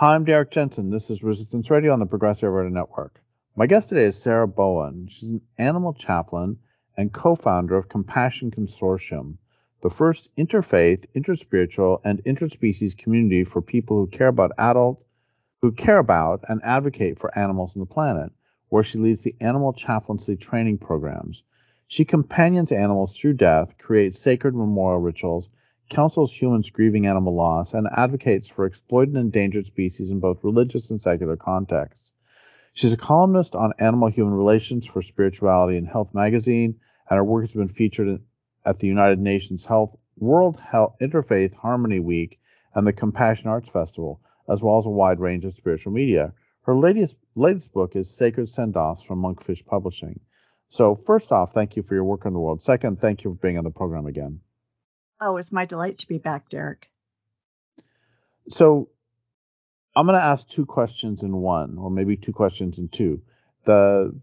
Hi, I'm Derrick Jensen. This is Resistance Radio on the Progressive Radio Network. My guest today is Sarah Bowen. She's an animal chaplain and co-founder of Compassion Consortium, the first interfaith, interspiritual, and interspecies community for people who care about adult, who care about and advocate for animals on the planet, where she leads the animal chaplaincy training programs. She companions animals through death, creates sacred memorial rituals, counsels humans grieving animal loss, and advocates for exploited and endangered species in both religious and secular contexts. She's a columnist on animal human relations for Spirituality and Health magazine, and her work has been featured at the United Nations Health World Health Interfaith Harmony Week and the Compassion Arts Festival, as well as a wide range of spiritual media. Her latest latest book is Sacred Send Offs from Monkfish Publishing. So, first off, thank you for your work in the world. Second, thank you for being on the program again. Oh, it's my delight to be back, Derrick. So I'm going to ask two questions in one, or maybe two questions in two. The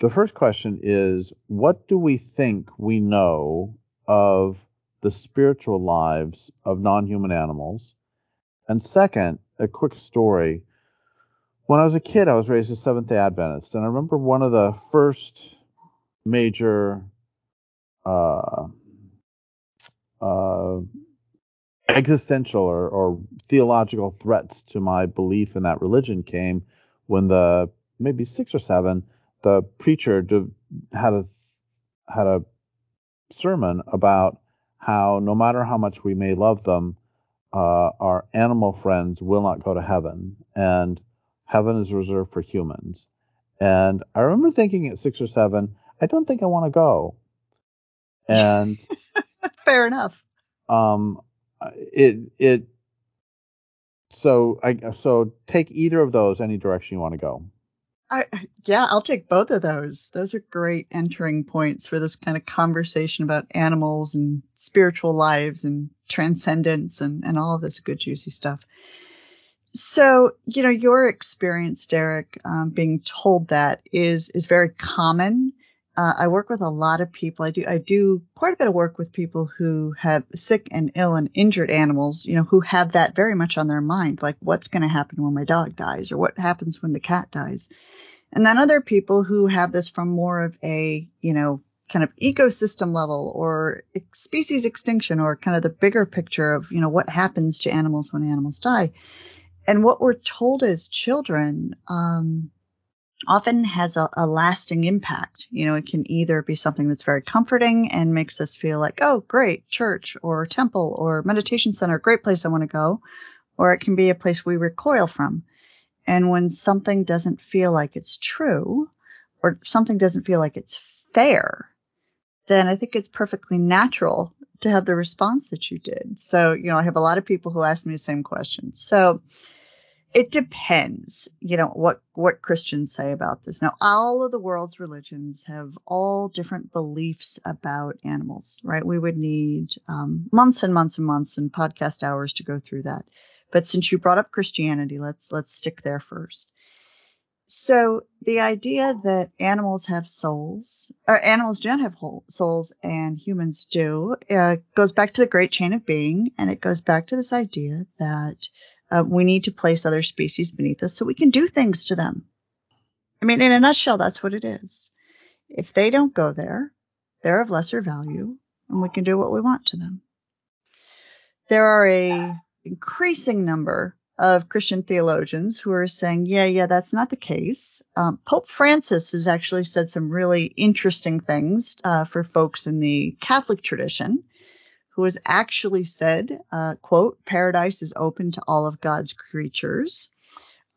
the first question is, what do we think we know of the spiritual lives of non-human animals? And second, a quick story. When I was a kid, I was raised a Seventh Day Adventist, and I remember one of the first major uh, uh, existential or, or, theological threats to my belief in that religion came when the maybe six or seven the preacher had a had a sermon about how no matter how much we may love them, uh, our animal friends will not go to heaven, and heaven is reserved for humans. And I remember thinking at six or seven, I don't think I want to go. And Fair enough. Um, it it so I so take either of those any direction you want to go. I, yeah, I'll take both of those. Those are great entering points for this kind of conversation about animals and spiritual lives and transcendence and, and all of this good juicy stuff. So, you know, your experience, Derrick, um, being told that is is very common uh, I work with a lot of people. I do I do quite a bit of work with people who have sick and ill and injured animals, you know, who have that very much on their mind, like what's going to happen when my dog dies or what happens when the cat dies. And then other people who have this from more of a, you know, kind of ecosystem level or species extinction or kind of the bigger picture of, you know, what happens to animals when animals die. And what we're told as children, um, often has a, a, lasting impact. You know, it can either be something that's very comforting and makes us feel like, oh, great, church or temple or meditation center, great place I want to go, or it can be a place we recoil from. And when something doesn't feel like it's true or something doesn't feel like it's fair, then I think it's perfectly natural to have the response that you did. So, you know, I have a lot of people who ask me the same question. So, it depends, you know, what, what Christians say about this. Now, all of the world's religions have all different beliefs about animals, right? We would need um, months and months and months and podcast hours to go through that. But since you brought up Christianity, let's, let's stick there first. So the idea that animals have souls, or animals don't have souls and humans do, uh, goes back to the great chain of being, and it goes back to this idea that uh, we need to place other species beneath us so we can do things to them. I mean, in a nutshell, that's what it is. If they don't go there, they're of lesser value, and we can do what we want to them. There are a increasing number of Christian theologians who are saying, yeah, yeah, that's not the case. Um, Pope Francis has actually said some really interesting things uh, for folks in the Catholic tradition who has actually said, uh, quote, paradise is open to all of God's creatures.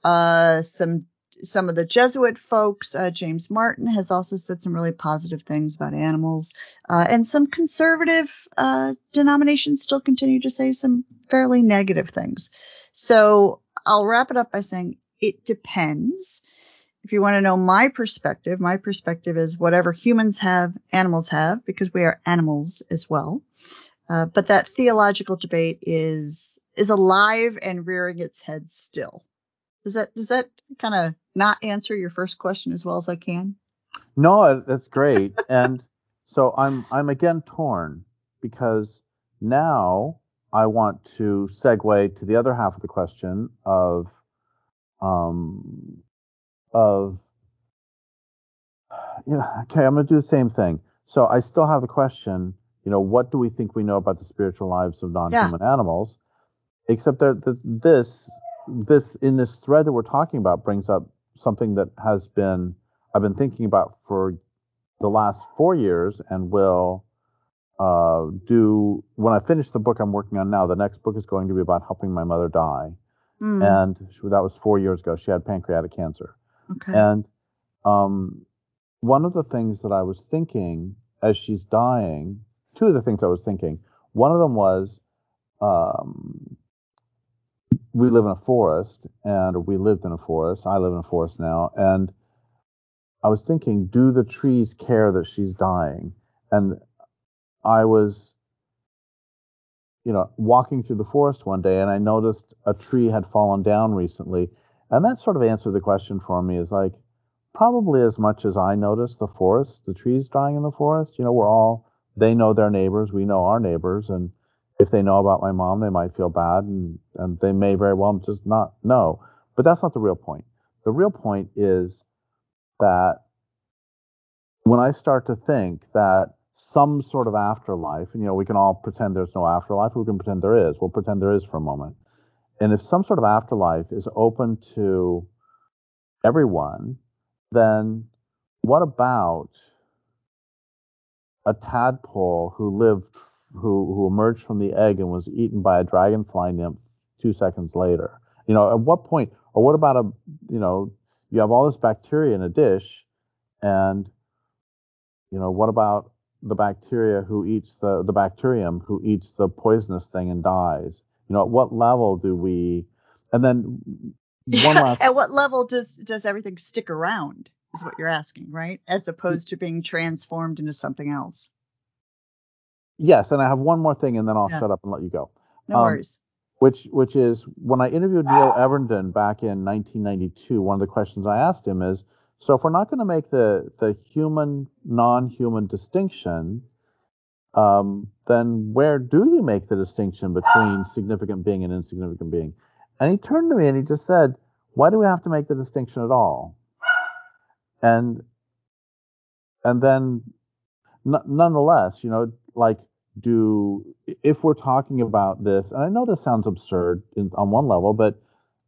Uh, some some of the Jesuit folks, uh, James Martin has also said some really positive things about animals, uh, and some conservative uh, denominations still continue to say some fairly negative things. So I'll wrap it up by saying it depends. If you want to know my perspective, my perspective is whatever humans have, animals have, because we are animals as well. Uh, but that theological debate is is alive and rearing its head still. Does that does that kind of not answer your first question as well as I can? No, that's great. and so I'm I'm again torn because now I want to segue to the other half of the question of um, of yeah, okay, I'm going to do the same thing. So I still have the question, you know, what do we think we know about the spiritual lives of non-human yeah. animals? Except that, that this this in this thread that we're talking about brings up something that has been I've been thinking about for the last four years and will uh, do when I finish the book I'm working on now. The next book is going to be about helping my mother die, mm. and that was four years ago. She had pancreatic cancer, okay. and um, one of the things that I was thinking as she's dying, two of the things I was thinking. One of them was, um, we live in a forest, and we lived in a forest. I live in a forest now, and I was thinking, do the trees care that she's dying? And I was, you know, walking through the forest one day and I noticed a tree had fallen down recently. And that sort of answered the question for me is like, probably as much as I noticed the forest, the trees dying in the forest. You know, we're all, they know their neighbors, we know our neighbors. And if they know about my mom, they might feel bad and, and they may very well just not know. But that's not the real point. The real point is that when I start to think that some sort of afterlife, and you know, we can all pretend there's no afterlife, we can pretend there is. We'll pretend there is for a moment. And if some sort of afterlife is open to everyone, then what about a tadpole who lived, who, who emerged from the egg and was eaten by a dragonfly nymph two seconds later? You know, at what point, or what about a, you know, you have all this bacteria in a dish, and you know, what about the bacteria who eats the, the bacterium who eats the poisonous thing and dies? You know, at what level do we, and then one last. at what level does, does everything stick around is what you're asking, right? As opposed to being transformed into something else. Yes. And I have one more thing and then I'll yeah. shut up and let you go. No um, worries. Which, which is when I interviewed Neil Evernden back in 1992, one of the questions I asked him is, so if we're not going to make the the human non-human distinction, um, then where do you make the distinction between significant being and insignificant being? And he turned to me and he just said, "Why do we have to make the distinction at all?" And and then, n- nonetheless, you know, like do if we're talking about this, and I know this sounds absurd in, on one level, but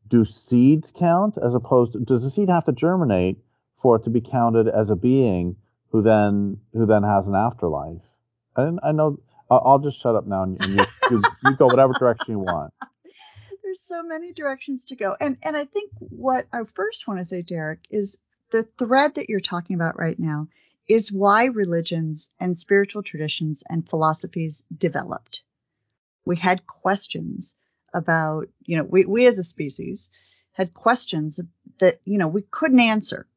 do seeds count as opposed to does the seed have to germinate for it to be counted as a being who then who then has an afterlife. I, I know. I'll, just shut up now and, and you, you, you go whatever direction you want. There's so many directions to go, and and I think what I first want to say, Derrick, is the thread that you're talking about right now is why religions and spiritual traditions and philosophies developed. We had questions about, you know, we, we as a species had questions that, you know, we couldn't answer.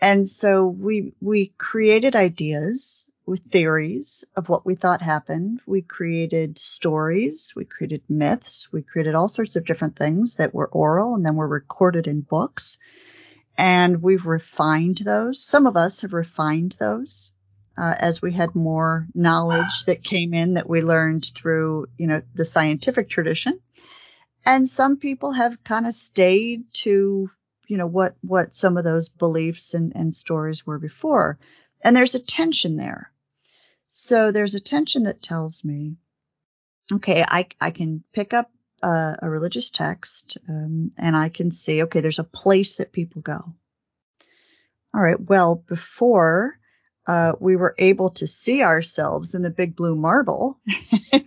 And so we, we created ideas with theories of what we thought happened. We created stories. We created myths. We created all sorts of different things that were oral and then were recorded in books. And we've refined those. Some of us have refined those uh, as we had more knowledge that came in that we learned through, you know, the scientific tradition. And some people have kind of stayed to you know what what some of those beliefs and, and stories were before and there's a tension there so there's a tension that tells me okay i i can pick up a, a religious text um, and i can see okay there's a place that people go. All right well before uh, we were able to see ourselves in the big blue marble.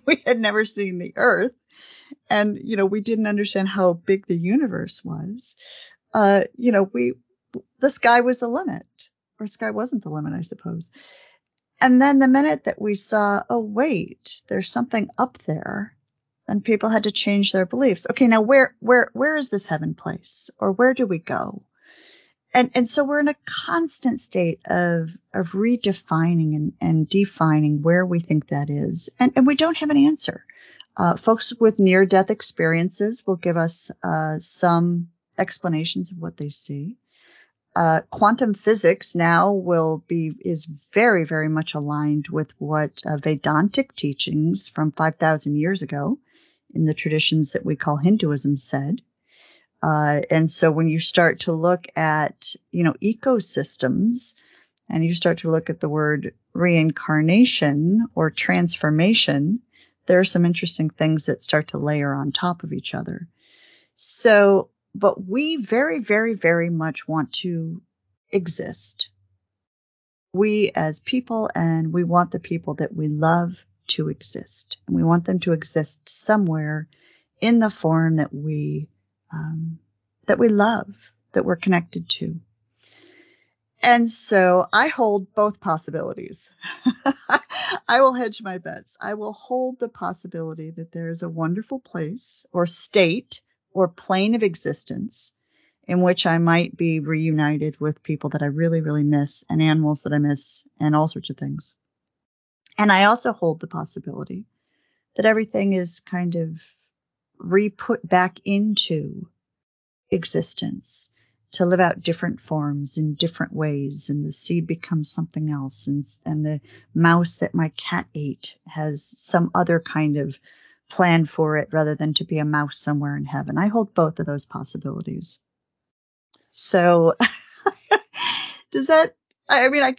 We had never seen the earth. And you know we didn't understand how big the universe was. Uh, you know, we, the sky was the limit, or sky wasn't the limit, I suppose. And then the minute that we saw, oh, wait, there's something up there, then people had to change their beliefs. Okay, now where, where, where is this heaven place? Or where do we go? And, and so we're in a constant state of, of redefining and, and defining where we think that is. And, and we don't have an answer. Uh, folks with near death experiences will give us, uh, some explanations of what they see. Uh, quantum physics now will be is very very much aligned with what uh, Vedantic teachings from 5,000 years ago in the traditions that we call Hinduism said. Uh, and so when you start to look at, you know, ecosystems and you start to look at the word reincarnation or transformation, there are some interesting things that start to layer on top of each other. So, but we very, very, very much want to exist. We as people and we want the people that we love to exist. And we want them to exist somewhere in the form that we, um, that we love, that we're connected to. And so I hold both possibilities. I will hedge my bets. I will hold the possibility that there is a wonderful place or state or plane of existence in which I might be reunited with people that I really, really miss and animals that I miss and all sorts of things. And I also hold the possibility that everything is kind of re-put back into existence to live out different forms in different ways and the seed becomes something else and, and the mouse that my cat ate has some other kind of plan for it rather than to be a mouse somewhere in heaven. I hold both of those possibilities. So does that, I mean, I,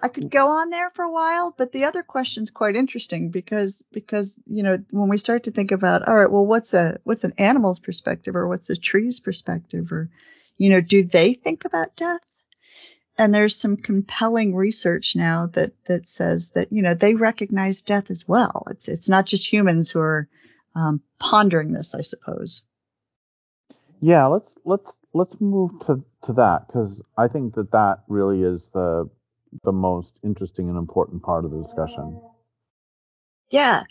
I could go on there for a while, but the other question's quite interesting because because you know when we start to think about all right, well, what's a what's an animal's perspective or what's a tree's perspective or you know, do they think about death? And there's some compelling research now that that says that you know they recognize death as well. It's it's not just humans who are um, pondering this, I suppose. Yeah, let's let's let's move to to that because I think that that really is the the most interesting and important part of the discussion. Yeah.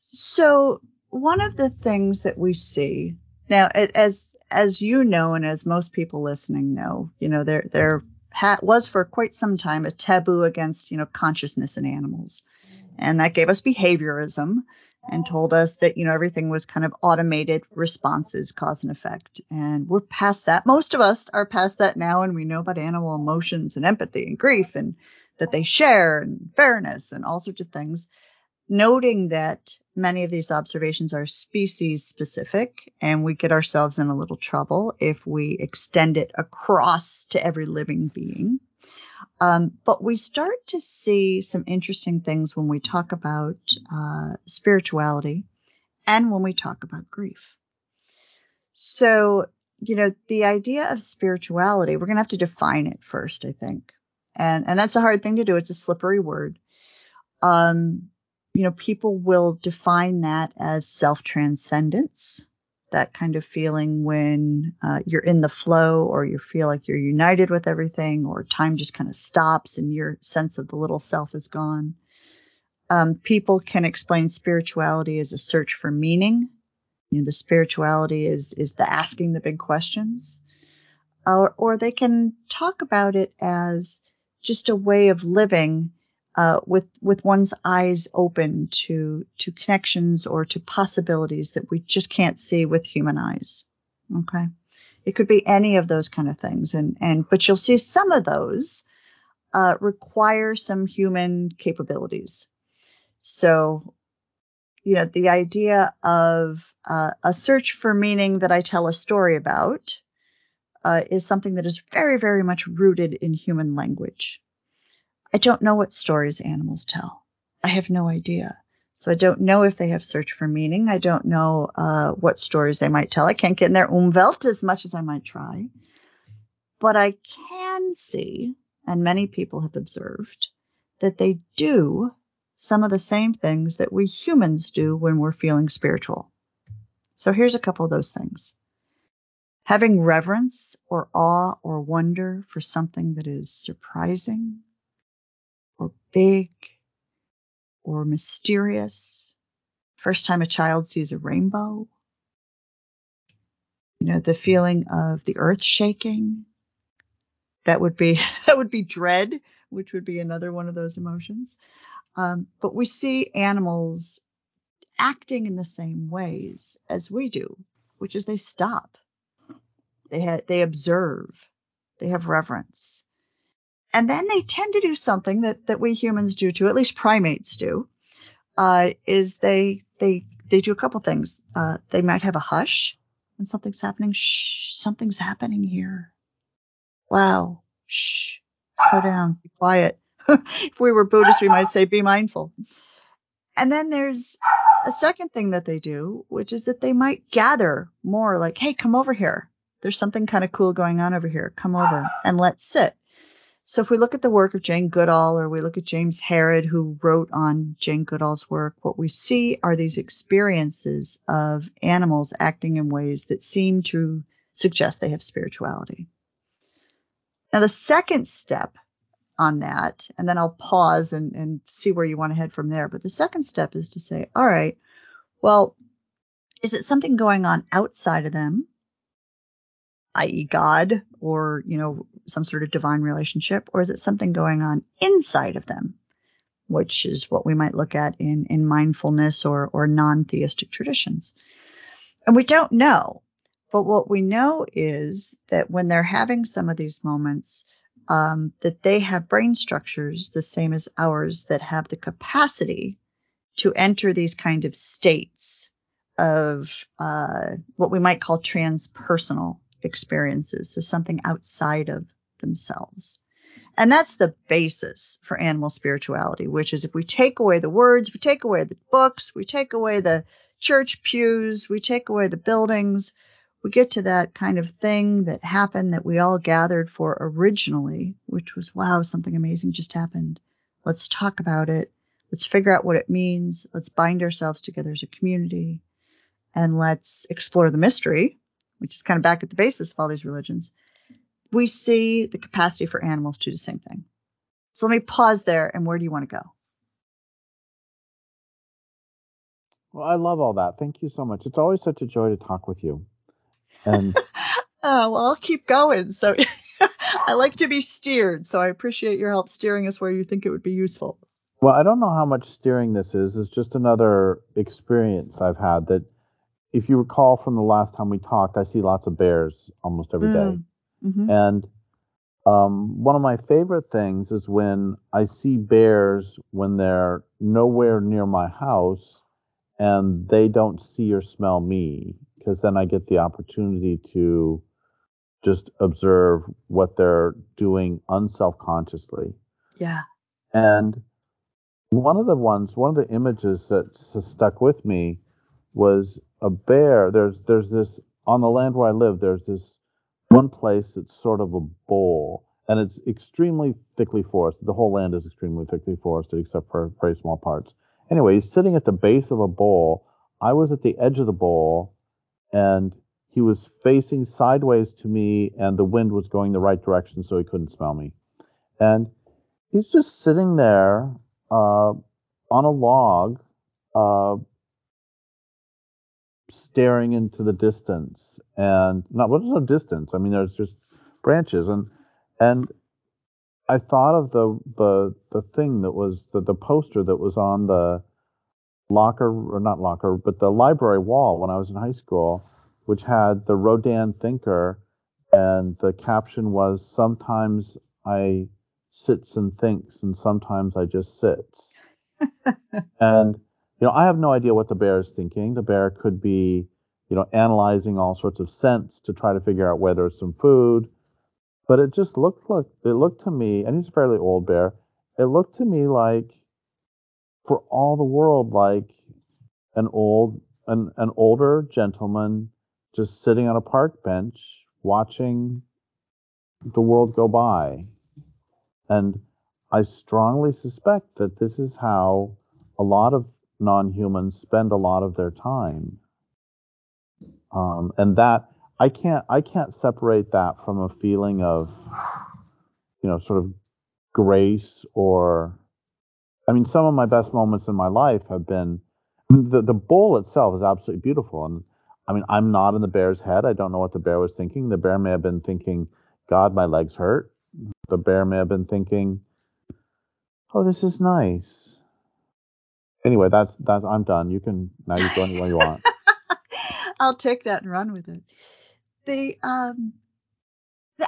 So one of the things that we see now, as as you know, and as most people listening know, you know there there was for quite some time a taboo against you know consciousness in animals, and that gave us behaviorism and told us that you know everything was kind of automated responses cause and effect. And we're past that. Most of us are past that now and we know about animal emotions and empathy and grief and that they share and fairness and all sorts of things. Noting that many of these observations are species specific and we get ourselves in a little trouble if we extend it across to every living being um, but we start to see some interesting things when we talk about uh, spirituality and when we talk about grief. So, you know, the idea of spirituality, we're going to have to define it first, I think. And, and that's a hard thing to do. It's a slippery word. Um, you know, people will define that as self transcendence that kind of feeling when uh, you're in the flow or you feel like you're united with everything or time just kind of stops and your sense of the little self is gone. Um, people can explain spirituality as a search for meaning. You know, the spirituality is is the asking the big questions, or or they can talk about it as just a way of living uh, with with one's eyes open to to connections or to possibilities that we just can't see with human eyes. Okay, it could be any of those kind of things, and and but you'll see some of those uh, require some human capabilities. So, you know, the idea of uh, a search for meaning that I tell a story about uh, is something that is very, very much rooted in human language. I don't know what stories animals tell. I have no idea. So I don't know if they have searched for meaning. I don't know uh, what stories they might tell. I can't get in their umwelt as much as I might try. But I can see, and many people have observed, that they do some of the same things that we humans do when we're feeling spiritual. So here's a couple of those things. Having reverence or awe or wonder for something that is surprising or big or mysterious. First time a child sees a rainbow. You know, the feeling of the earth shaking. That would be, that would be dread, which would be another one of those emotions. Um, but we see animals acting in the same ways as we do, which is they stop. They ha- they observe. They have reverence. And then they tend to do something that, that we humans do too, at least primates do, uh, is they, they, they do a couple things. Uh, they might have a hush when something's happening, shh, something's happening here. Wow, shh, slow down, be quiet. if we were Buddhists, we might say be mindful. And then there's a second thing that they do, which is that they might gather more like, hey, come over here. There's something kind of cool going on over here. Come over and let's sit. So if we look at the work of Jane Goodall or we look at James Harrod, who wrote on Jane Goodall's work, what we see are these experiences of animals acting in ways that seem to suggest they have spirituality. Now, the second step on that, and then I'll pause and, and see where you want to head from there. But the second step is to say, all right, well, is it something going on outside of them? i.e. God or, you know, some sort of divine relationship, or is it something going on inside of them, which is what we might look at in, in mindfulness or, or non-theistic traditions. And we don't know, but what we know is that when they're having some of these moments, um, that they have brain structures the same as ours that have the capacity to enter these kind of states of uh, what we might call transpersonal experiences, so something outside of themselves. And that's the basis for animal spirituality, which is if we take away the words, we take away the books, we take away the church pews, we take away the buildings, we get to that kind of thing that happened that we all gathered for originally, which was, wow, something amazing just happened. Let's talk about it. Let's figure out what it means. Let's bind ourselves together as a community and let's explore the mystery which is kind of back at the basis of all these religions, we see the capacity for animals to do the same thing. So let me pause there. And where do you want to go? Well, I love all that. Thank you so much. It's always such a joy to talk with you. And oh, well, I'll keep going. So I like to be steered. So I appreciate your help steering us where you think it would be useful. Well, I don't know how much steering this is. It's just another experience I've had that if you recall from the last time we talked, I see lots of bears almost every day. Mm. Mm-hmm. And um, one of my favorite things is when I see bears when they're nowhere near my house and they don't see or smell me, because then I get the opportunity to just observe what they're doing unself consciously. Yeah. And one of the ones, one of the images that stuck with me was a bear. There's there's this on the land where I live. There's this one place that's sort of a bowl, and it's extremely thickly forested. The whole land is extremely thickly forested, except for very small parts. Anyway, he's sitting at the base of a bowl. I was at the edge of the bowl, and he was facing sideways to me, and the wind was going the right direction, so he couldn't smell me. And he's just sitting there uh, on a log, uh, staring into the distance and not what is no distance. I mean there's just branches. And and i thought of the the the thing that was the, the poster that was on the locker or not locker but the library wall when i was in high school which had the rodin thinker. And the caption was sometimes i sits and thinks and sometimes i just sits. And you know, I have no idea what the bear is thinking. The bear could be, you know, analyzing all sorts of scents to try to figure out where there's some food. But it just looked like it looked to me, and he's a fairly old bear. It looked to me like, for all the world, like an old, an an older gentleman just sitting on a park bench watching the world go by. And I strongly suspect that this is how a lot of non-humans spend a lot of their time. Um, and that I can't I can't separate that from a feeling of you know sort of grace or I mean some of my best moments in my life have been I mean, the the bowl itself is absolutely beautiful. And I mean I'm not in the bear's head. I don't know what the bear was thinking. The bear may have been thinking God my legs hurt. The bear may have been thinking oh this is nice anyway, that's that's I'm done. You can now you go anywhere you want. I'll take that and run with it. The um,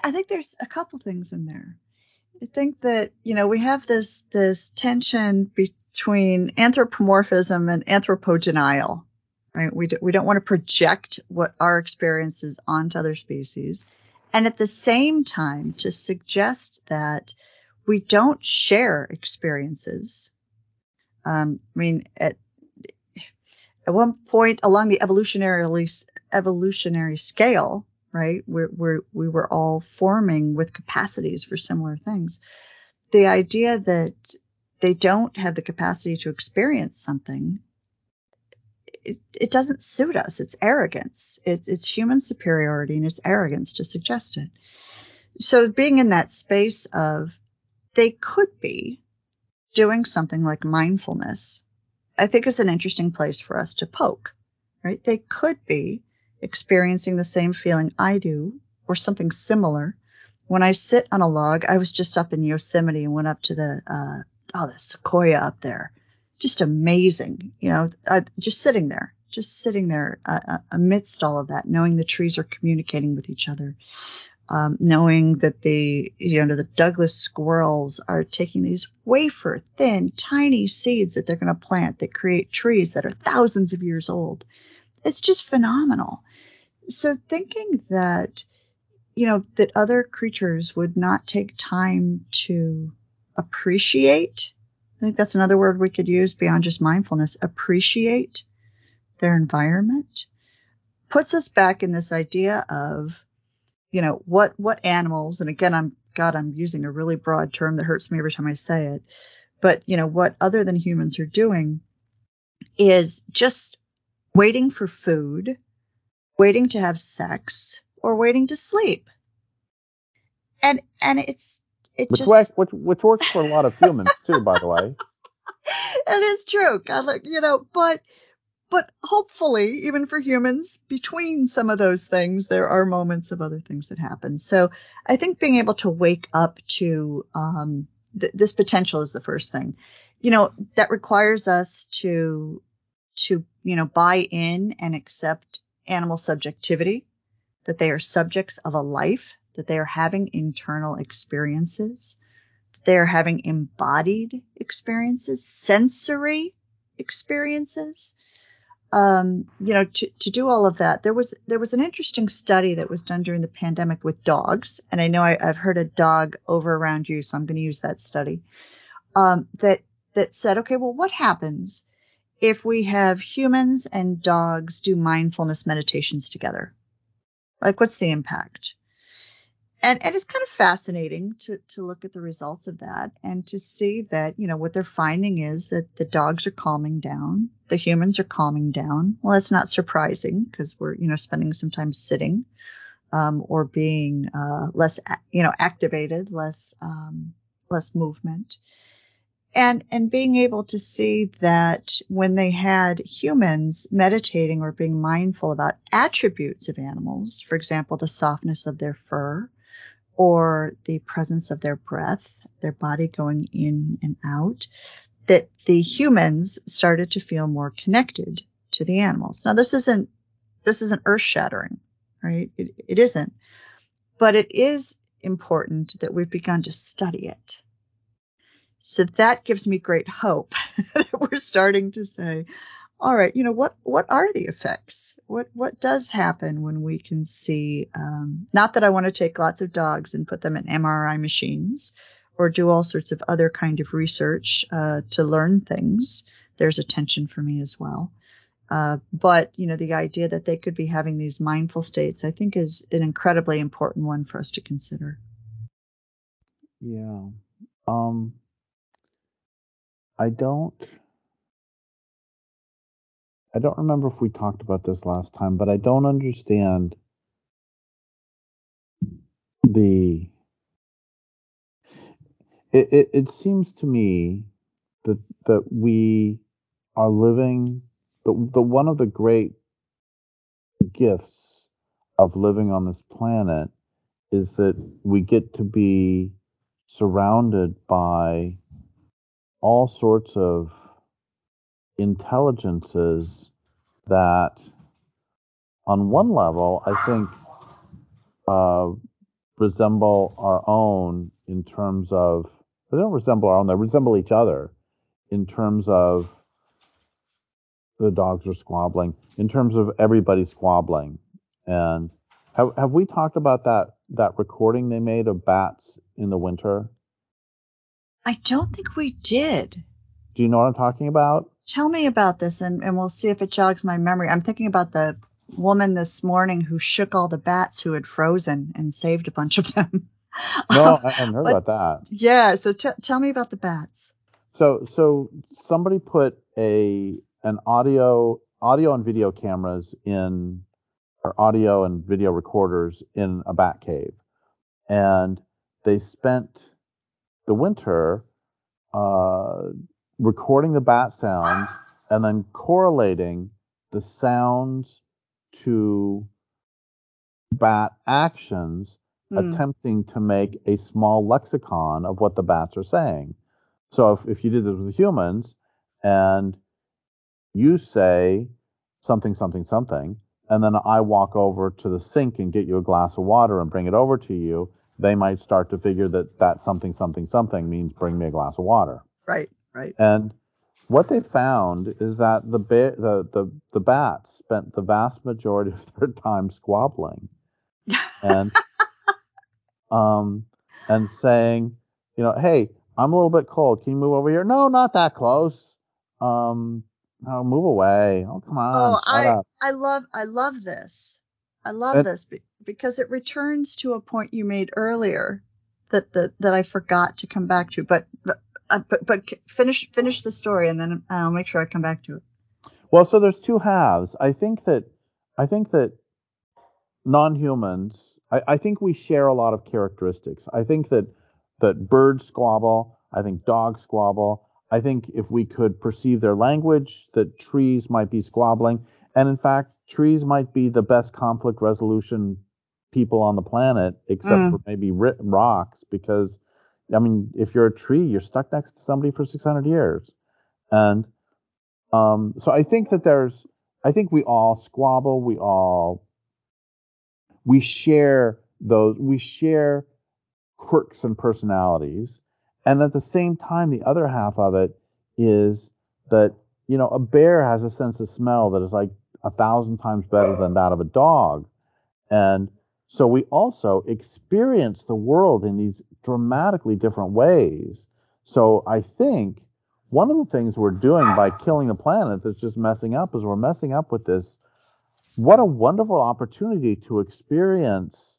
I think there's a couple things in there. I think that you know we have this this tension between anthropomorphism and anthropodenial, right? We, do, we don't want to project what our experience is onto other species. And at the same time, to suggest that we don't share experiences. Um, I mean, at, at one point along the evolutionary evolutionary scale, right, we're, we're, we were all forming with capacities for similar things. The idea that they don't have the capacity to experience something it, it doesn't suit us. It's arrogance. It's, it's human superiority and it's arrogance to suggest it. So being in that space of they could be doing something like mindfulness, I think is an interesting place for us to poke, right? They could be experiencing the same feeling I do or something similar. When I sit on a log, I was just up in Yosemite and went up to the, uh, oh, the sequoia up there just amazing, you know, uh, just sitting there, just sitting there uh, uh, amidst all of that, knowing the trees are communicating with each other, um, knowing that the, you know, the Douglas squirrels are taking these wafer thin, tiny seeds that they're going to plant that create trees that are thousands of years old. It's just phenomenal. So thinking that, you know, that other creatures would not take time to appreciate I think that's another word we could use beyond just mindfulness. Appreciate their environment puts us back in this idea of, you know, what, what animals, and again, I'm, God, I'm using a really broad term that hurts me every time I say it, but, you know, what other than humans are doing is just waiting for food, waiting to have sex, or waiting to sleep. And, and it's, it which, just which, which works for a lot of humans too, by the way. it is true. God, You know, but but hopefully, even for humans, between some of those things, there are moments of other things that happen. So I think being able to wake up to um, th- this potential is the first thing. You know, that requires us to to you know buy in and accept animal subjectivity, that they are subjects of a life that they are having internal experiences, they're having embodied experiences, sensory experiences. Um, you know, to, to do all of that, there was there was an interesting study that was done during the pandemic with dogs, and I know I, have heard a dog over around you, so I'm going to use that study. Um, that that said, okay, well, what happens if we have humans and dogs do mindfulness meditations together? Like, what's the impact? And and it's kind of fascinating to to look at the results of that and to see that you know what they're finding is that the dogs are calming down the humans are calming down. Well that's not surprising because we're you know spending some time sitting um, or being uh, less you know activated less um, less movement. And and being able to see that when they had humans meditating or being mindful about attributes of animals for example the softness of their fur or the presence of their breath, their body going in and out, that the humans started to feel more connected to the animals. Now this isn't this isn't earth shattering, right? It, it isn't, but it is important that we've begun to study it. So that gives me great hope that we're starting to say, all right, you know what what are the effects? What what does happen when we can see? Um, not that I want to take lots of dogs and put them in MRI machines or do all sorts of other kind of research uh, to learn things. There's a tension for me as well. Uh, but you know, the idea that they could be having these mindful states, I think, is an incredibly important one for us to consider. Yeah. Um. I don't I don't remember if we talked about this last time, but I don't understand the. It, it, it seems to me that that we are living the, the one of the great gifts of living on this planet is that we get to be surrounded by all sorts of intelligences that, on one level, I think uh, resemble our own in terms of, they don't resemble our own, they resemble each other in terms of the dogs are squabbling in terms of everybody squabbling. And have have we talked about that that recording they made of bats in the winter? I don't think we did. Do you know what I'm talking about? Tell me about this and, and we'll see if it jogs my memory. I'm thinking about the woman this morning who shook all the bats who had frozen and saved a bunch of them. No, I hadn't heard but, about that. Yeah, so t- tell me about the bats. So so somebody put a an audio audio and video cameras in or audio and video recorders in a bat cave, and they spent the winter uh, recording the bat sounds and then correlating the sounds to bat actions, mm. attempting to make a small lexicon of what the bats are saying. So if, if you did this with humans and you say something, something, something, and then I walk over to the sink and get you a glass of water and bring it over to you, they might start to figure that that something, something, something means bring me a glass of water. Right, right. And what they found is that the ba- the, the the bats spent the vast majority of their time squabbling and um and saying, you know, hey, I'm a little bit cold. Can you move over here? No, not that close. Um, no, move away. Oh, come on. Oh, I up. I love I love this. I love this because it returns to a point you made earlier that that that I forgot to come back to. But but uh, but, but finish finish the story and then I'll make sure I come back to it. Well, so there's two halves. I think that I think that non-humans. I, I think we share a lot of characteristics. I think that that birds squabble. I think dogs squabble. I think if we could perceive their language, that trees might be squabbling. And in fact, trees might be the best conflict resolution people on the planet, except mm. for maybe rocks, because I mean, if you're a tree, you're stuck next to somebody for 600 years. And um, so I think that there's, I think we all squabble, we all, we share those, we share quirks and personalities. And at the same time, the other half of it is that, you know, a bear has a sense of smell that is like a thousand times better than that of a dog. And so we also experience the world in these dramatically different ways. So I think one of the things we're doing by killing the planet that's just messing up is we're messing up with this. What a wonderful opportunity to experience,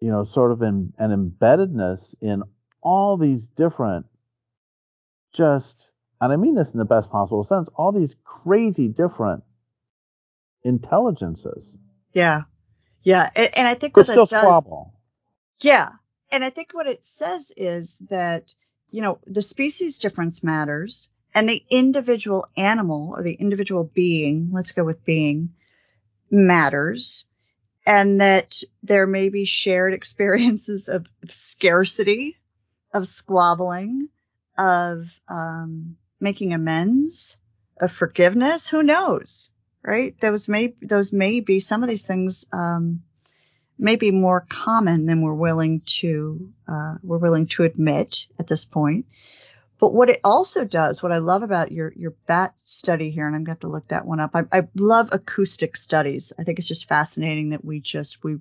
you know, sort of in, an embeddedness in all these different, just, and I mean this in the best possible sense, all these crazy different intelligences. Yeah. Yeah, and, and I think what still that does, yeah, and I think what it says is that you know the species difference matters, and the individual animal or the individual being, let's go with being, matters, and that there may be shared experiences of, of scarcity, of squabbling, of um, making amends, of forgiveness. Who knows? Right? Those may those may be some of these things um, may be more common than we're willing to uh, we're willing to admit at this point. But what it also does, what I love about your your bat study here, and I'm to have to look that one up. I, I love acoustic studies. I think it's just fascinating that we just we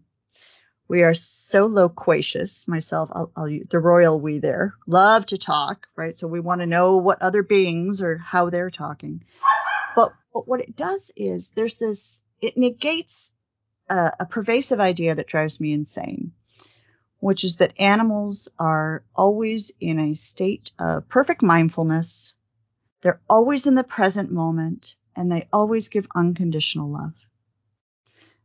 we are so loquacious. Myself, I'll, I'll the royal we there love to talk, right? So we want to know what other beings or how they're talking. But what it does is there's this, it negates a, a pervasive idea that drives me insane, which is that animals are always in a state of perfect mindfulness. They're always in the present moment and they always give unconditional love.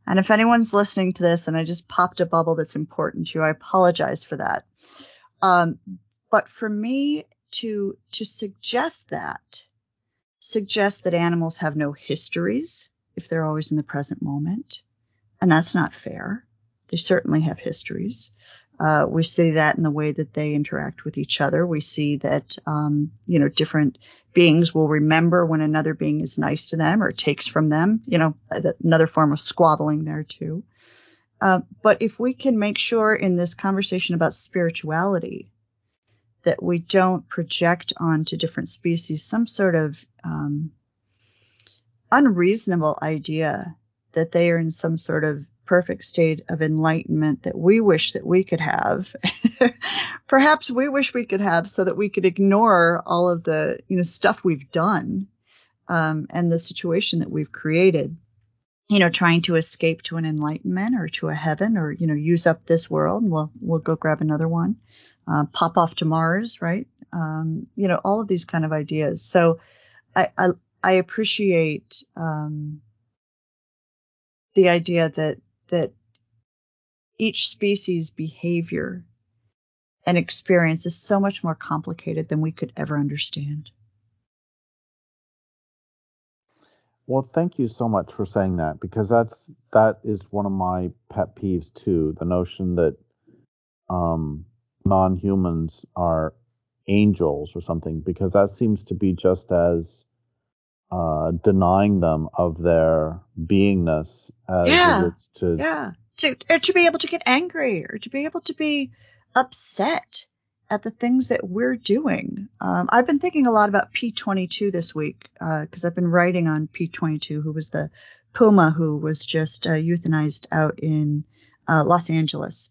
And if anyone's listening to this and I just popped a bubble that's important to you, I apologize for that. Um, but for me to, to suggest that suggests that animals have no histories if they're always in the present moment. And that's not fair. They certainly have histories. Uh, we see that in the way that they interact with each other. We see that, um, you know, different beings will remember when another being is nice to them or takes from them, you know, another form of squabbling there too. Uh, but if we can make sure in this conversation about spirituality that we don't project onto different species some sort of um, unreasonable idea that they are in some sort of perfect state of enlightenment that we wish that we could have. Perhaps we wish we could have so that we could ignore all of the, you know, stuff we've done um, and the situation that we've created. You know, trying to escape to an enlightenment or to a heaven, or you know, use up this world, we'll we'll go grab another one. Uh, pop off to Mars, right? Um, you know, all of these kind of ideas. So, I I, appreciate um, the idea that that each species behavior and experience is so much more complicated than we could ever understand. Well, thank you so much for saying that because that's that is one of my pet peeves too. The notion that um, non-humans are angels or something, because that seems to be just as uh, denying them of their beingness as yeah, to yeah to or to be able to get angry or to be able to be upset at the things that we're doing. Um, I've been thinking a lot about P22 this week because uh, I've been writing on P22, who was the puma who was just uh, euthanized out in uh, Los Angeles.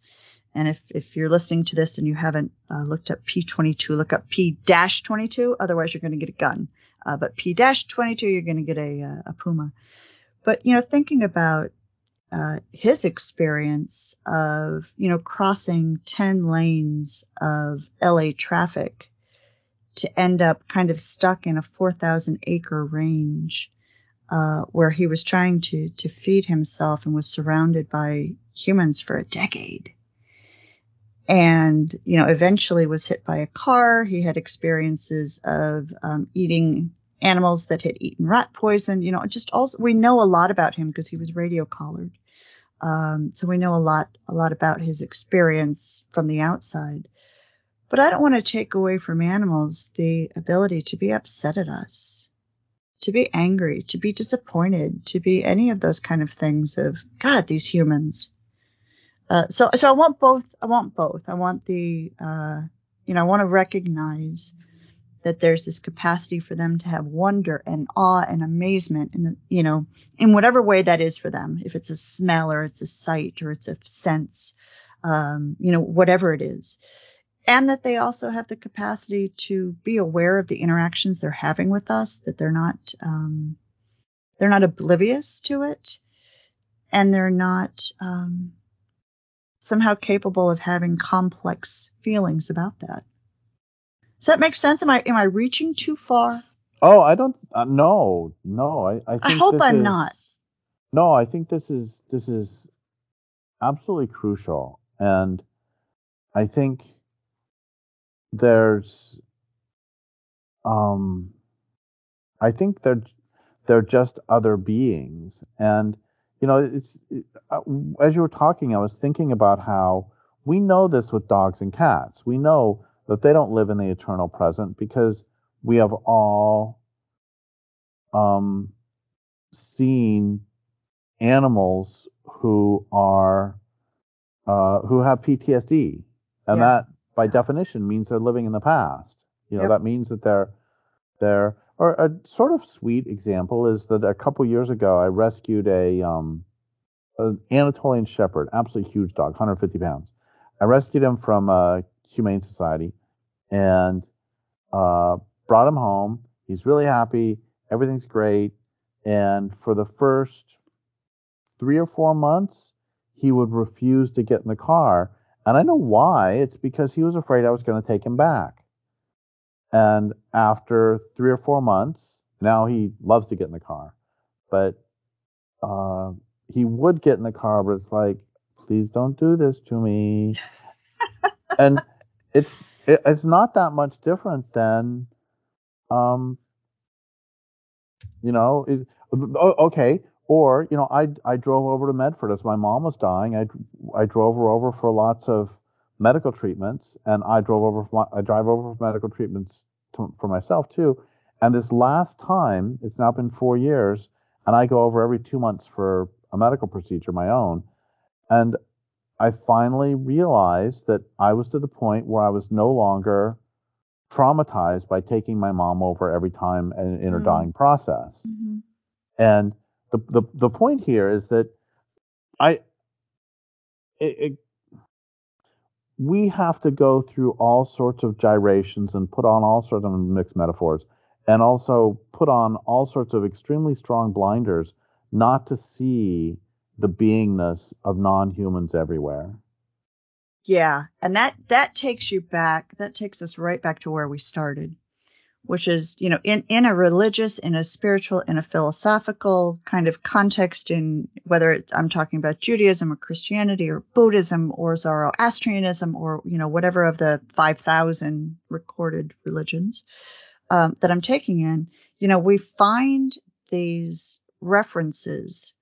And if, if you're listening to this and you haven't uh, looked up P22, look up P-22. Otherwise, you're going to get a gun. Uh, but P-22, you're going to get a, uh, a puma. But you know, thinking about uh, his experience of, you know, crossing 10 lanes of LA traffic to end up kind of stuck in a 4,000 acre range uh, where he was trying to, to feed himself and was surrounded by humans for a decade. And, you know, eventually was hit by a car. He had experiences of um, eating animals that had eaten rat poison. You know, just also we know a lot about him because he was radio collared. Um, so we know a lot a lot about his experience from the outside. But I don't want to take away from animals the ability to be upset at us, to be angry, to be disappointed, to be any of those kind of things of God, these humans. Uh, so so I want both. I want both. I want the uh, you know I want to recognize that there's this capacity for them to have wonder and awe and amazement in the, you know, in whatever way that is for them. If it's a smell or it's a sight or it's a sense, um, you know, whatever it is. And that they also have the capacity to be aware of the interactions they're having with us, that they're not, um, they're not oblivious to it and they're not, um, somehow capable of having complex feelings about that. Does that make sense? Am I am I reaching too far? Oh, I don't. Uh, no, no. I I, I hope I'm is, not. No, I think this is this is absolutely crucial, and I think there's um I think they're they're just other beings, and you know, it's it, uh, as you were talking, I was thinking about how we know this with dogs and cats. We know that they don't live in the eternal present because we have all um, seen animals who are uh, who have PTSD, and yeah. that by definition means they're living in the past. You know, yep. that means that they're they're or a sort of sweet example is that a couple years ago I rescued a um an Anatolian Shepherd, absolutely huge dog, 150 pounds. I rescued him from a Humane Society, and uh, brought him home. He's really happy. Everything's great. And for the first three or four months, he would refuse to get in the car. And I know why. It's because he was afraid I was going to take him back. And after three or four months, now he loves to get in the car. But uh, he would get in the car, but it's like, please don't do this to me. and it's it, it's not that much different than um you know it, okay or you know i i drove over to medford as my mom was dying i i drove her over for lots of medical treatments and i drove over my, i drive over for medical treatments to, for myself too and this last time it's now been four years and i go over every two months for a medical procedure my own and I finally realized that I was to the point where I was no longer traumatized by taking my mom over every time in, in her mm-hmm. dying process. Mm-hmm. And the the the point here is that I it, it, we have to go through all sorts of gyrations and put on all sorts of mixed metaphors and also put on all sorts of extremely strong blinders not to see the beingness of non-humans everywhere. Yeah, and that that takes you back. That takes us right back to where we started, which is you know in in a religious, in a spiritual, in a philosophical kind of context. In whether I'm talking about Judaism or Christianity or Buddhism or Zoroastrianism or you know whatever of the five thousand recorded religions um, that I'm taking in, you know we find these references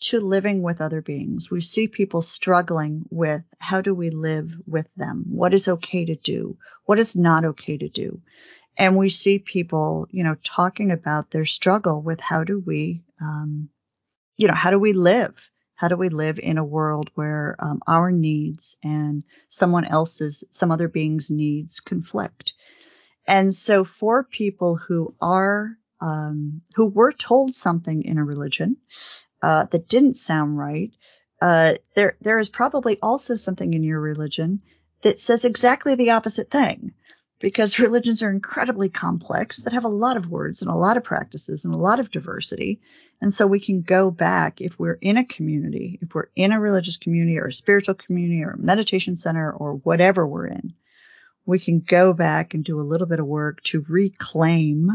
to living with other beings. We see people struggling with how do we live with them? What is okay to do? What is not okay to do? And we see people, you know, talking about their struggle with how do we, um, you know, how do we live? How do we live in a world where um, our needs and someone else's, some other being's needs conflict? And so for people who are, um, who were told something in a religion, uh, that didn't sound right, uh, there there is probably also something in your religion that says exactly the opposite thing. Because religions are incredibly complex that have a lot of words and a lot of practices and a lot of diversity. And so we can go back if we're in a community, if we're in a religious community or a spiritual community or a meditation center or whatever we're in, we can go back and do a little bit of work to reclaim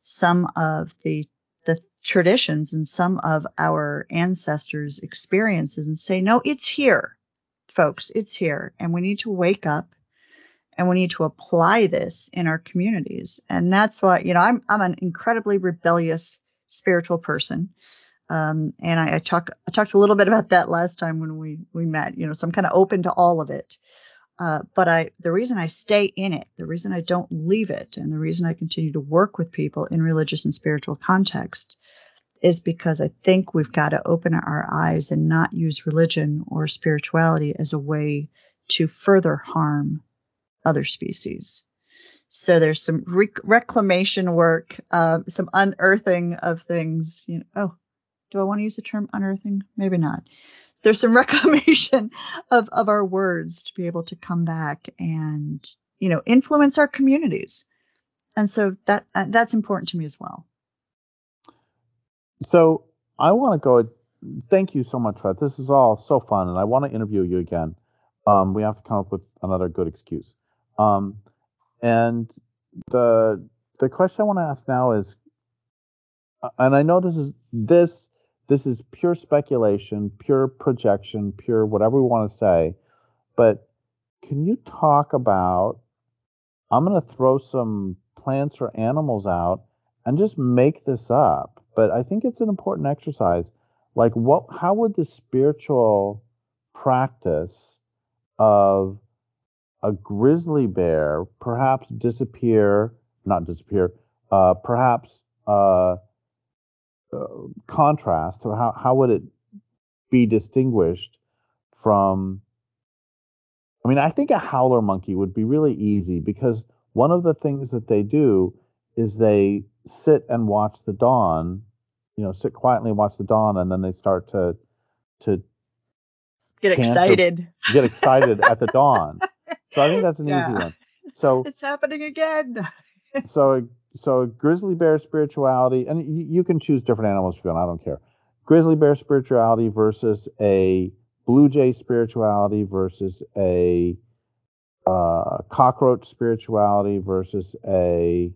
some of the the traditions and some of our ancestors' experiences and say, no, it's here, folks, it's here. And we need to wake up and we need to apply this in our communities. And that's why, you know, I'm, I'm an incredibly rebellious spiritual person. Um, and I, I talk, I talked a little bit about that last time when we, we met, you know, so I'm kind of open to all of it. Uh, but I, the reason I stay in it, the reason I don't leave it, and the reason I continue to work with people in religious and spiritual context is because I think we've got to open our eyes and not use religion or spirituality as a way to further harm other species. So there's some rec- reclamation work, uh, some unearthing of things. You know, oh, do I want to use the term unearthing? Maybe not. There's some reclamation of, of our words to be able to come back and, you know, influence our communities. And so that, uh, that's important to me as well. So I want to go. Thank you so much for that. This is all so fun, and I want to interview you again. Um, we have to come up with another good excuse. Um, and the the question I want to ask now is, uh, and I know this is this this is pure speculation, pure projection, pure whatever we want to say, but can you talk about? I'm going to throw some plants or animals out and just make this up but I think it's an important exercise. Like, what? How would the spiritual practice of a grizzly bear perhaps disappear? Not disappear. Uh, perhaps uh, uh, contrast. How how would it be distinguished from? I mean, I think a howler monkey would be really easy because one of the things that they do is they sit and watch the dawn, you know, sit quietly and watch the dawn, and then they start to to get excited, get excited at the dawn. So I think that's an yeah. easy one. So it's happening again. so so grizzly bear spirituality, and you, you can choose different animals if you want. I don't care. Grizzly bear spirituality versus a blue jay spirituality versus a uh, cockroach spirituality versus a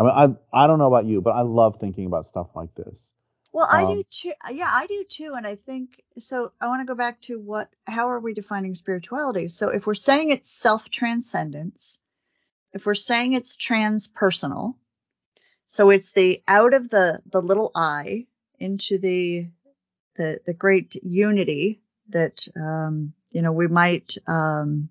I mean, I I don't know about you, but I love thinking about stuff like this. Well, I um, do too. Yeah, I do too. And I think so. I want to go back to what, how are we defining spirituality? So if we're saying it's self transcendence, if we're saying it's transpersonal, so it's the out of the, the little I into the, the, the great unity that, um, you know, we might, um,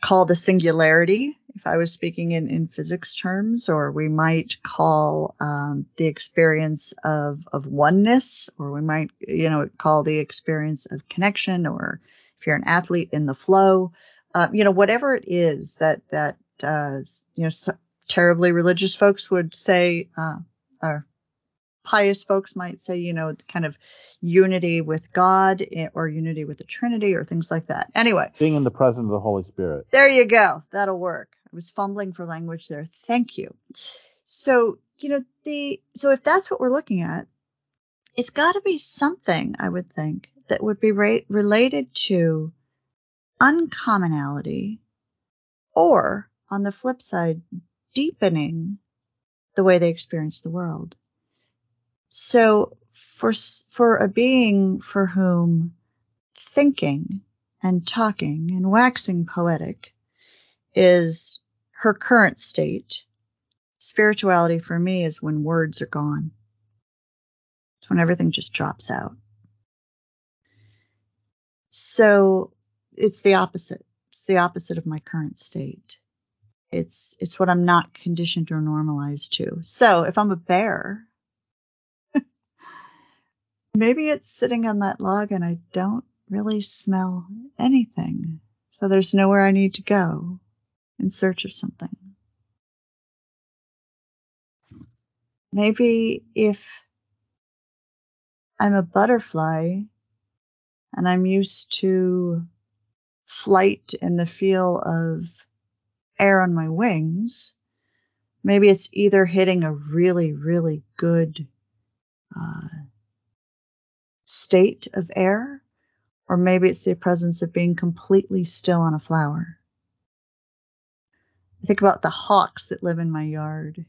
call the singularity if I was speaking in, in physics terms, or we might call um, the experience of, of oneness, or we might, you know, call the experience of connection, or if you're an athlete in the flow, uh, you know, whatever it is that that uh, you know so terribly religious folks would say, uh, or pious folks might say, you know, kind of unity with God eh, or unity with the Trinity or things like that. Anyway, being in the presence of the Holy Spirit. There you go. That'll work. I was fumbling for language there. Thank you. So, you know, the so if that's what we're looking at, it's got to be something I would think that would be related to uncommonality or on the flip side deepening the way they experience the world. So for, for a being for whom thinking and talking and waxing poetic is her current state, spirituality for me is when words are gone. It's when everything just drops out. So it's the opposite. It's the opposite of my current state. It's, it's what I'm not conditioned or normalized to. So if I'm a bear, maybe it's sitting on that log and I don't really smell anything. So there's nowhere I need to go in search of something. Maybe if I'm a butterfly and I'm used to flight and the feel of air on my wings, maybe it's either hitting a really, really good uh, state of air, or maybe it's the presence of being completely still on a flower. I think about the hawks that live in my yard.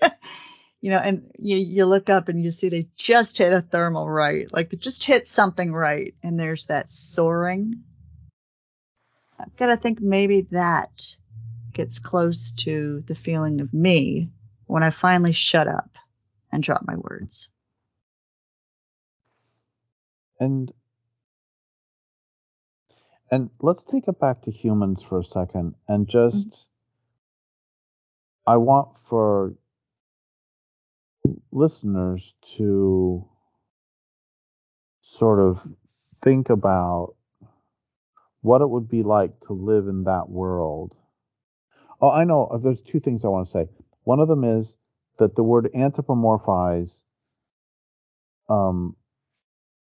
you know, and you, you look up and you see they just hit a thermal right, like they just hit something right, and there's that soaring. I've got to think maybe that gets close to the feeling of me when I finally shut up and drop my words. And and let's take it back to humans for a second and just mm-hmm. I want for listeners to sort of think about what it would be like to live in that world. Oh, I know. There's two things I want to say. One of them is that the word anthropomorphize um,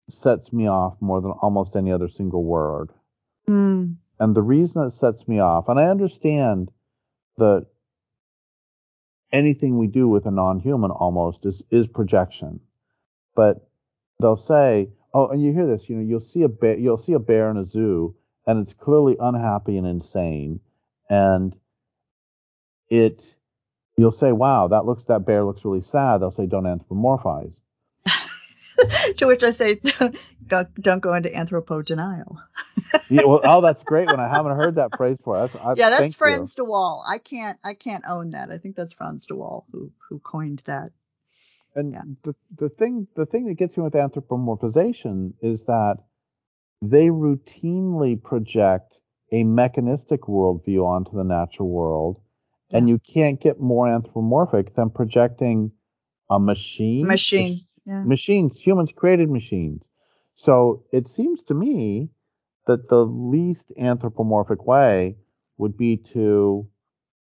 sets me off more than almost any other single word. Mm. And the reason it sets me off, and I understand that anything we do with a non-human almost is, is projection. But they'll say, oh, and you hear this, you know, you'll see a bear, you'll see a bear in a zoo, and it's clearly unhappy and insane, and it, you'll say, wow, that looks, that bear looks really sad. They'll say, don't anthropomorphize. to which I say, don't go into anthropo denial. yeah, well, oh, that's great. When I haven't heard that phrase before. Yeah, that's Frans de Waal. I can't, I can't own that. I think that's Frans de Waal who, who coined that. And yeah. the the thing, the thing that gets me with anthropomorphization is that they routinely project a mechanistic worldview onto the natural world, yeah. and you can't get more anthropomorphic than projecting a machine, machine yeah. Machines, humans created machines. So it seems to me that the least anthropomorphic way would be to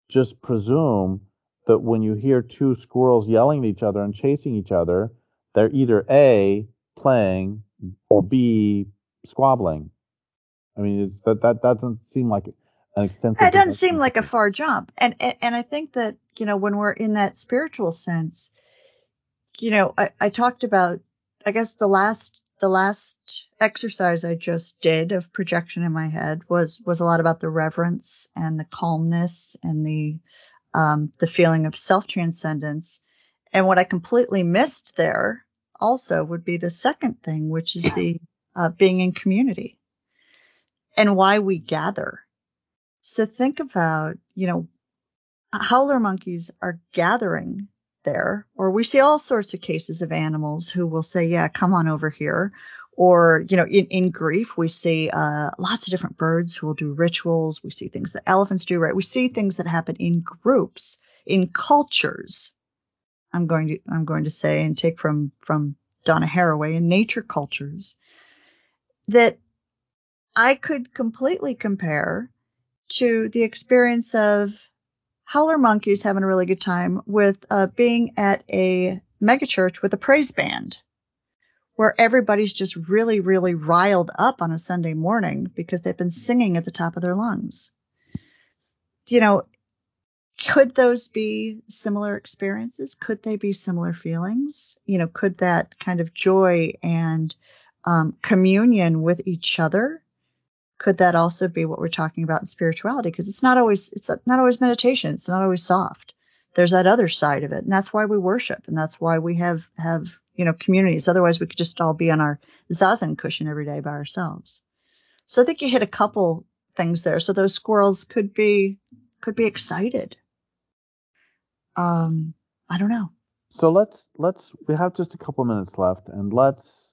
just presume that when you hear two squirrels yelling at each other and chasing each other, they're either A, playing, or B, squabbling. I mean, that, that, that doesn't seem like an extensive. It doesn't seem like a far jump. And, and, and I think that, you know, when we're in that spiritual sense, you know, I, I talked about, I guess the last, the last exercise I just did of projection in my head was, was a lot about the reverence and the calmness and the, um, the feeling of self transcendence. And what I completely missed there also would be the second thing, which is the uh, being in community and why we gather. So think about, you know, howler monkeys are gathering there. Or we see all sorts of cases of animals who will say, yeah, come on over here. Or, you know, in, in grief, we see uh, lots of different birds who will do rituals. We see things that elephants do, right? We see things that happen in groups, in cultures. I'm going to, I'm going to say and take from, from Donna Haraway in nature cultures that I could completely compare to the experience of howler monkeys having a really good time with uh, being at a megachurch with a praise band where everybody's just really, really riled up on a Sunday morning because they've been singing at the top of their lungs. You know, could those be similar experiences? Could they be similar feelings? You know, could that kind of joy and um, communion with each other could that also be what we're talking about in spirituality? Because it's not always it's not always meditation. It's not always soft. There's that other side of it, and that's why we worship, and that's why we have have you know communities. Otherwise, we could just all be on our zazen cushion every day by ourselves. So I think you hit a couple things there. So those squirrels could be could be excited. Um, I don't know. So let's let's we have just a couple minutes left, and let's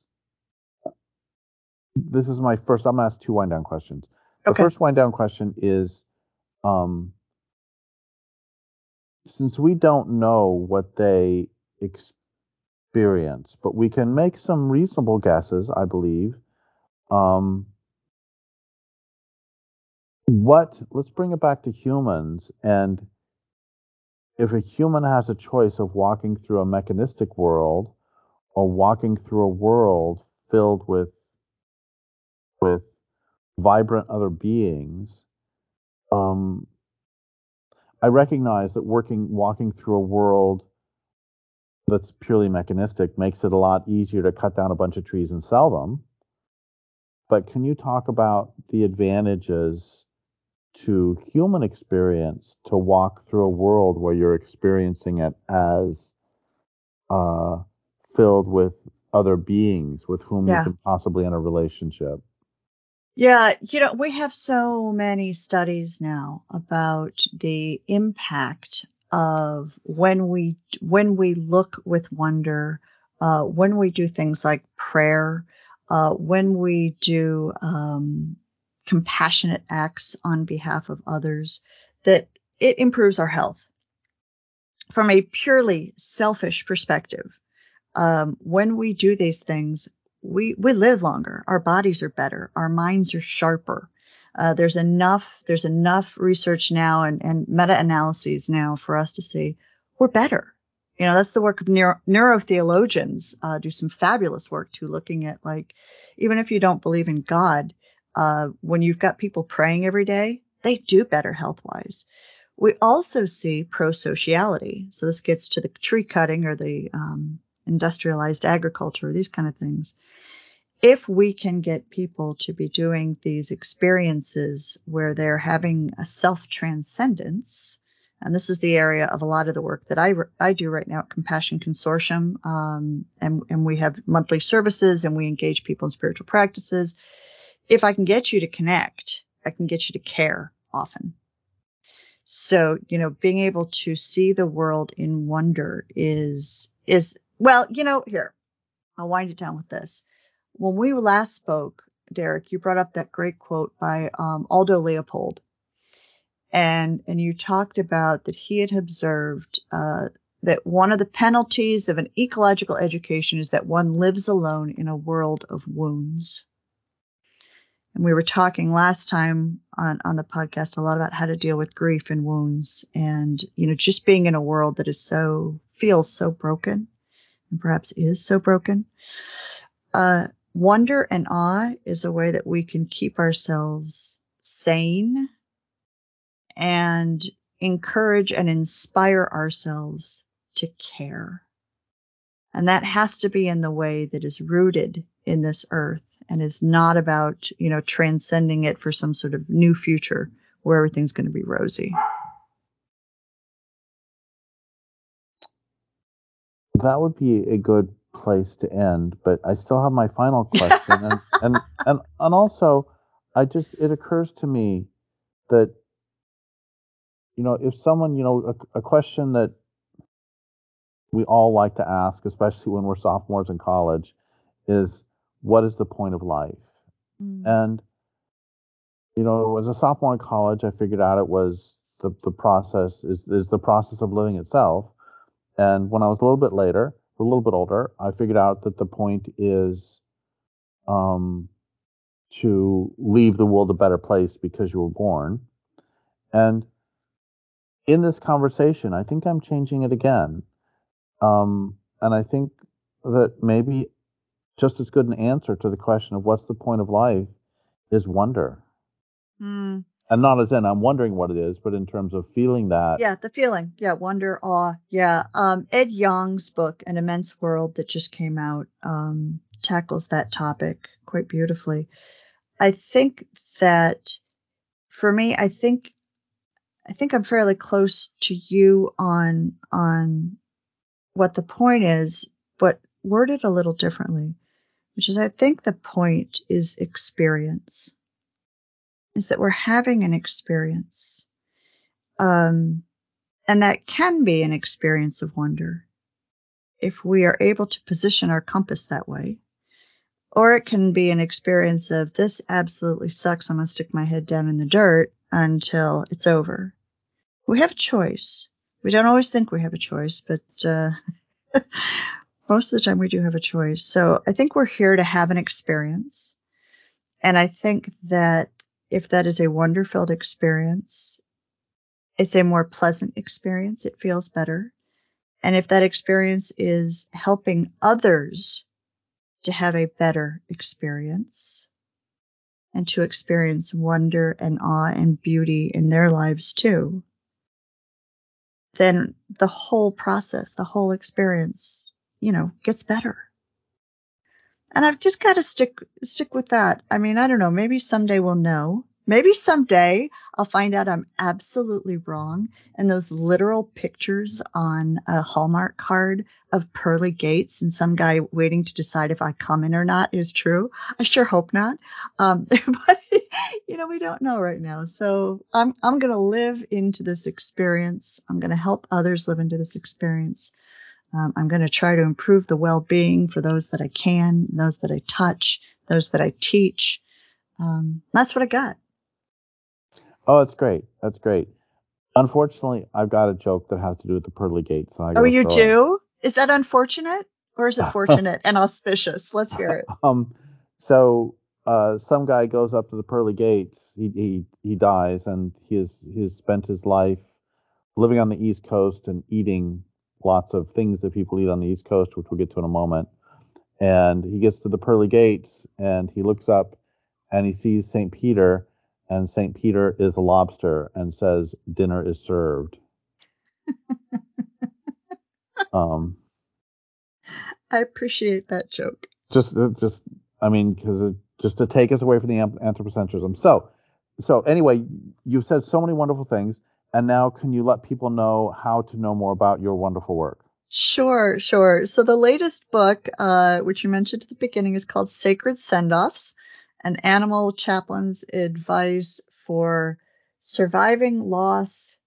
this is my first. I'm gonna ask two wind down questions. The okay. first wind down question is, um, since we don't know what they experience, but we can make some reasonable guesses, I believe. Um, what? Let's bring it back to humans and if a human has a choice of walking through a mechanistic world or walking through a world filled with with vibrant other beings, um, I recognize that working, walking through a world that's purely mechanistic makes it a lot easier to cut down a bunch of trees and sell them. But can you talk about the advantages to human experience to walk through a world where you're experiencing it as uh, filled with other beings with whom yeah. you can possibly in a relationship? Yeah, you know, we have so many studies now about the impact of when we when we look with wonder, uh, when we do things like prayer, uh, when we do um, compassionate acts on behalf of others, that it improves our health. From a purely selfish perspective, um, when we do these things, we we live longer. Our bodies are better. Our minds are sharper. Uh, there's enough there's enough research now and, and meta analyses now for us to say we're better. You know, that's the work of neuro, neurotheologians. Uh, do some fabulous work too, looking at like even if you don't believe in God, uh, when you've got people praying every day, they do better health wise. We also see pro-sociality. So this gets to the tree cutting or the um, industrialized agriculture, these kind of things. If we can get people to be doing these experiences where they're having a self transcendence, and this is the area of a lot of the work that I, I do right now at Compassion Consortium, um, and, and we have monthly services and we engage people in spiritual practices. If I can get you to connect, I can get you to care often. So, you know, being able to see the world in wonder is, is well, you know, here, I'll wind it down with this. When we last spoke, Derrick, you brought up that great quote by um, Aldo Leopold. And, and you talked about that he had observed uh, that one of the penalties of an ecological education is that one lives alone in a world of wounds. And we were talking last time on, on the podcast a lot about how to deal with grief and wounds and, you know, just being in a world that is so, feels so broken and perhaps is so broken. Uh, wonder and awe is a way that we can keep ourselves sane and encourage and inspire ourselves to care. And that has to be in the way that is rooted in this earth and is not about, you know, transcending it for some sort of new future where everything's going to be rosy. That would be a good place to end. But I still have my final question, and, and and and also, I just it occurs to me that you know if someone you know a, a question that we all like to ask, especially when we're sophomores in college, is what is the point of life? Mm. And you know, as a sophomore in college, I figured out it was the the process is is the process of living itself. And when I was a little bit later, a little bit older, I figured out that the point is um, to leave the world a better place because you were born. And in this conversation, I think I'm changing it again. Um, and I think that maybe just as good an answer to the question of what's the point of life is wonder. Mm. And not as in I'm wondering what it is, but in terms of feeling that. Yeah, the feeling. Yeah, wonder, awe. Yeah. Um, Ed Yong's book, An Immense World, that just came out, um, tackles that topic quite beautifully. I think that for me, I think I think I'm fairly close to you on on what the point is, but worded a little differently, which is I think the point is experience. Is that we're having an experience. Um, and that can be an experience of wonder if we are able to position our compass that way. Or it can be an experience of this absolutely sucks. I'm going to stick my head down in the dirt until it's over. We have a choice. We don't always think we have a choice, but uh, most of the time we do have a choice. So I think we're here to have an experience. And I think that if that is a wonder filled experience, it's a more pleasant experience. It feels better. And if that experience is helping others to have a better experience and to experience wonder and awe and beauty in their lives too, then the whole process, the whole experience, you know, gets better. And I've just got to stick stick with that. I mean, I don't know, maybe someday we'll know Maybe someday I'll find out I'm absolutely wrong and those literal pictures on a Hallmark card of pearly gates and some guy waiting to decide if I come in or not is true. I sure hope not. Um, but you know, we don't know right now. So I'm, I'm to live into this experience. I'm to help others live into this experience. Um, I'm going to try to improve the well-being for those that I can, those that I touch, those that I teach. Um, that's what I got. Oh, that's great. That's great. Unfortunately, I've got a joke that has to do with the pearly gates. oh, you do? It. Is that unfortunate or is it fortunate and auspicious? Let's hear it. Um, so uh, some guy goes up to the pearly gates. He he he dies, and he has he has spent his life living on the East Coast and eating lots of things that people eat on the East Coast, which we'll get to in a moment. And he gets to the pearly gates, and he looks up, and he sees Saint Peter and St. Peter is a lobster and says dinner is served. um, I appreciate that joke. Just, uh, just, I mean, because just to take us away from the anthropocentrism. So, so anyway, you've said so many wonderful things, and now can you let people know how to know more about your wonderful work? Sure, sure. So the latest book, uh, which you mentioned at the beginning, is called Sacred Send-Offs, an animal chaplain's advice for surviving loss.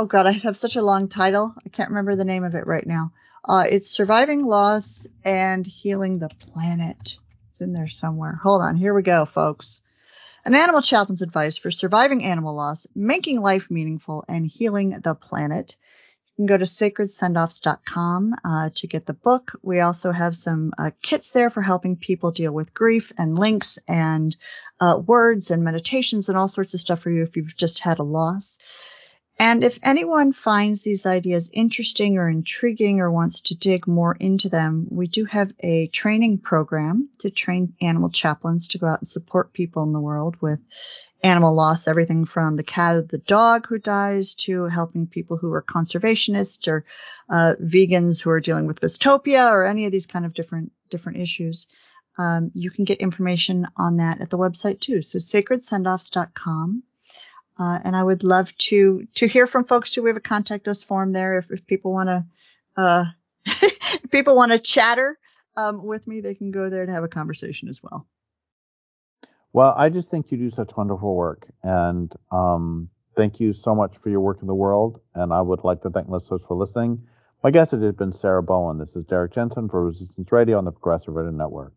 Oh God, I have such a long title. I can't remember the name of it right now. Uh, it's surviving loss and healing the planet. It's in there somewhere. Hold on. Here we go, folks. An animal chaplain's advice for surviving animal loss, making life meaningful, and healing the planet You can go to sacredsendoffs.com uh, to get the book. We also have some uh, kits there for helping people deal with grief and links and uh, words and meditations and all sorts of stuff for you if you've just had a loss. And if anyone finds these ideas interesting or intriguing or wants to dig more into them, we do have a training program to train animal chaplains to go out and support people in the world with animal loss, everything from the cat or the dog who dies to helping people who are conservationists or uh, vegans who are dealing with dystopia or any of these kind of different different issues. Um, you can get information on that at the website too. So sacredsendoffs.com. Uh, and I would love to to hear from folks too. We have a contact us form there if, if people want to uh, people want to chatter um, with me, they can go there to have a conversation as well. Well, I just think you do such wonderful work, and um, thank you so much for your work in the world. And I would like to thank listeners for listening. My guest it has been Sarah Bowen. This is Derrick Jensen for Resistance Radio on the Progressive Radio Network.